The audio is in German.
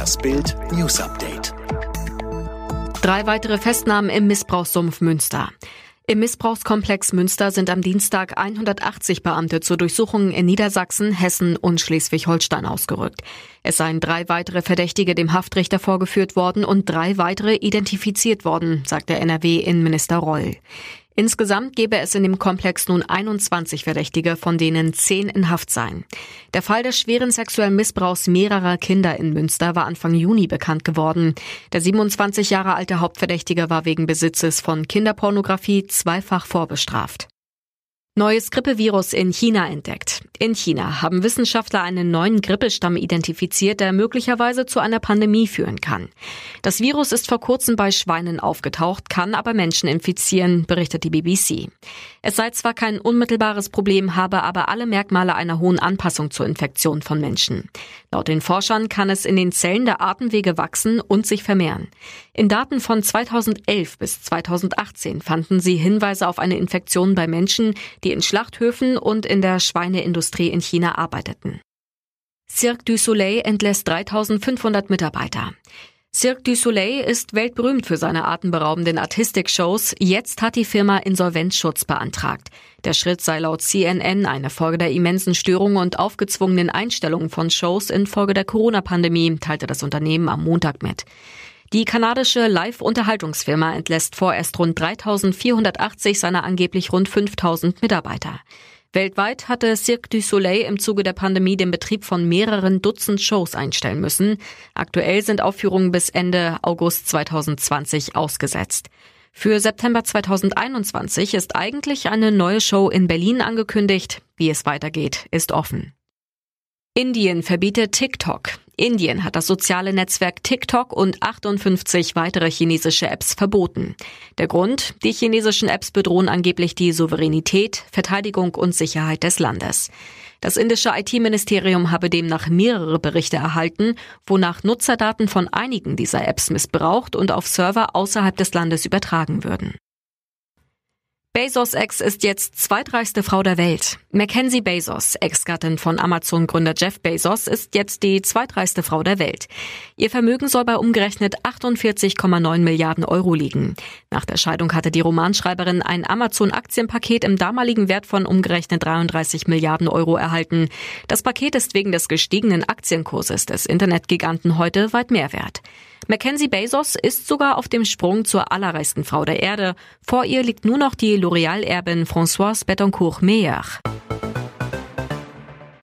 Das Bild News Update. Drei weitere Festnahmen im Missbrauchssumpf Münster. Im Missbrauchskomplex Münster sind am Dienstag 180 Beamte zur Durchsuchung in Niedersachsen, Hessen und Schleswig-Holstein ausgerückt. Es seien drei weitere Verdächtige dem Haftrichter vorgeführt worden und drei weitere identifiziert worden, sagt der NRW-Innenminister Roll. Insgesamt gebe es in dem Komplex nun 21 Verdächtige, von denen zehn in Haft seien. Der Fall des schweren sexuellen Missbrauchs mehrerer Kinder in Münster war Anfang Juni bekannt geworden. Der 27 Jahre alte Hauptverdächtige war wegen Besitzes von Kinderpornografie zweifach vorbestraft. Neues Grippevirus in China entdeckt. In China haben Wissenschaftler einen neuen Grippestamm identifiziert, der möglicherweise zu einer Pandemie führen kann. Das Virus ist vor kurzem bei Schweinen aufgetaucht, kann aber Menschen infizieren, berichtet die BBC. Es sei zwar kein unmittelbares Problem, habe aber alle Merkmale einer hohen Anpassung zur Infektion von Menschen. Laut den Forschern kann es in den Zellen der Atemwege wachsen und sich vermehren. In Daten von 2011 bis 2018 fanden sie Hinweise auf eine Infektion bei Menschen, die in Schlachthöfen und in der Schweineindustrie in China arbeiteten. Cirque du Soleil entlässt 3500 Mitarbeiter. Cirque du Soleil ist weltberühmt für seine atemberaubenden Artistik-Shows. Jetzt hat die Firma Insolvenzschutz beantragt. Der Schritt sei laut CNN eine Folge der immensen Störungen und aufgezwungenen Einstellungen von Shows infolge der Corona-Pandemie, teilte das Unternehmen am Montag mit. Die kanadische Live-Unterhaltungsfirma entlässt vorerst rund 3480 seiner angeblich rund 5000 Mitarbeiter. Weltweit hatte Cirque du Soleil im Zuge der Pandemie den Betrieb von mehreren Dutzend Shows einstellen müssen. Aktuell sind Aufführungen bis Ende August 2020 ausgesetzt. Für September 2021 ist eigentlich eine neue Show in Berlin angekündigt. Wie es weitergeht, ist offen. Indien verbietet TikTok. Indien hat das soziale Netzwerk TikTok und 58 weitere chinesische Apps verboten. Der Grund? Die chinesischen Apps bedrohen angeblich die Souveränität, Verteidigung und Sicherheit des Landes. Das indische IT-Ministerium habe demnach mehrere Berichte erhalten, wonach Nutzerdaten von einigen dieser Apps missbraucht und auf Server außerhalb des Landes übertragen würden. Bezos Ex ist jetzt zweitreichste Frau der Welt. Mackenzie Bezos, Ex-Gattin von Amazon-Gründer Jeff Bezos, ist jetzt die zweitreichste Frau der Welt. Ihr Vermögen soll bei umgerechnet 48,9 Milliarden Euro liegen. Nach der Scheidung hatte die Romanschreiberin ein Amazon-Aktienpaket im damaligen Wert von umgerechnet 33 Milliarden Euro erhalten. Das Paket ist wegen des gestiegenen Aktienkurses des Internetgiganten heute weit mehr wert. Mackenzie Bezos ist sogar auf dem Sprung zur allerreichsten Frau der Erde. Vor ihr liegt nur noch die L'Oréal-Erbin Françoise Bettencourt-Meyer.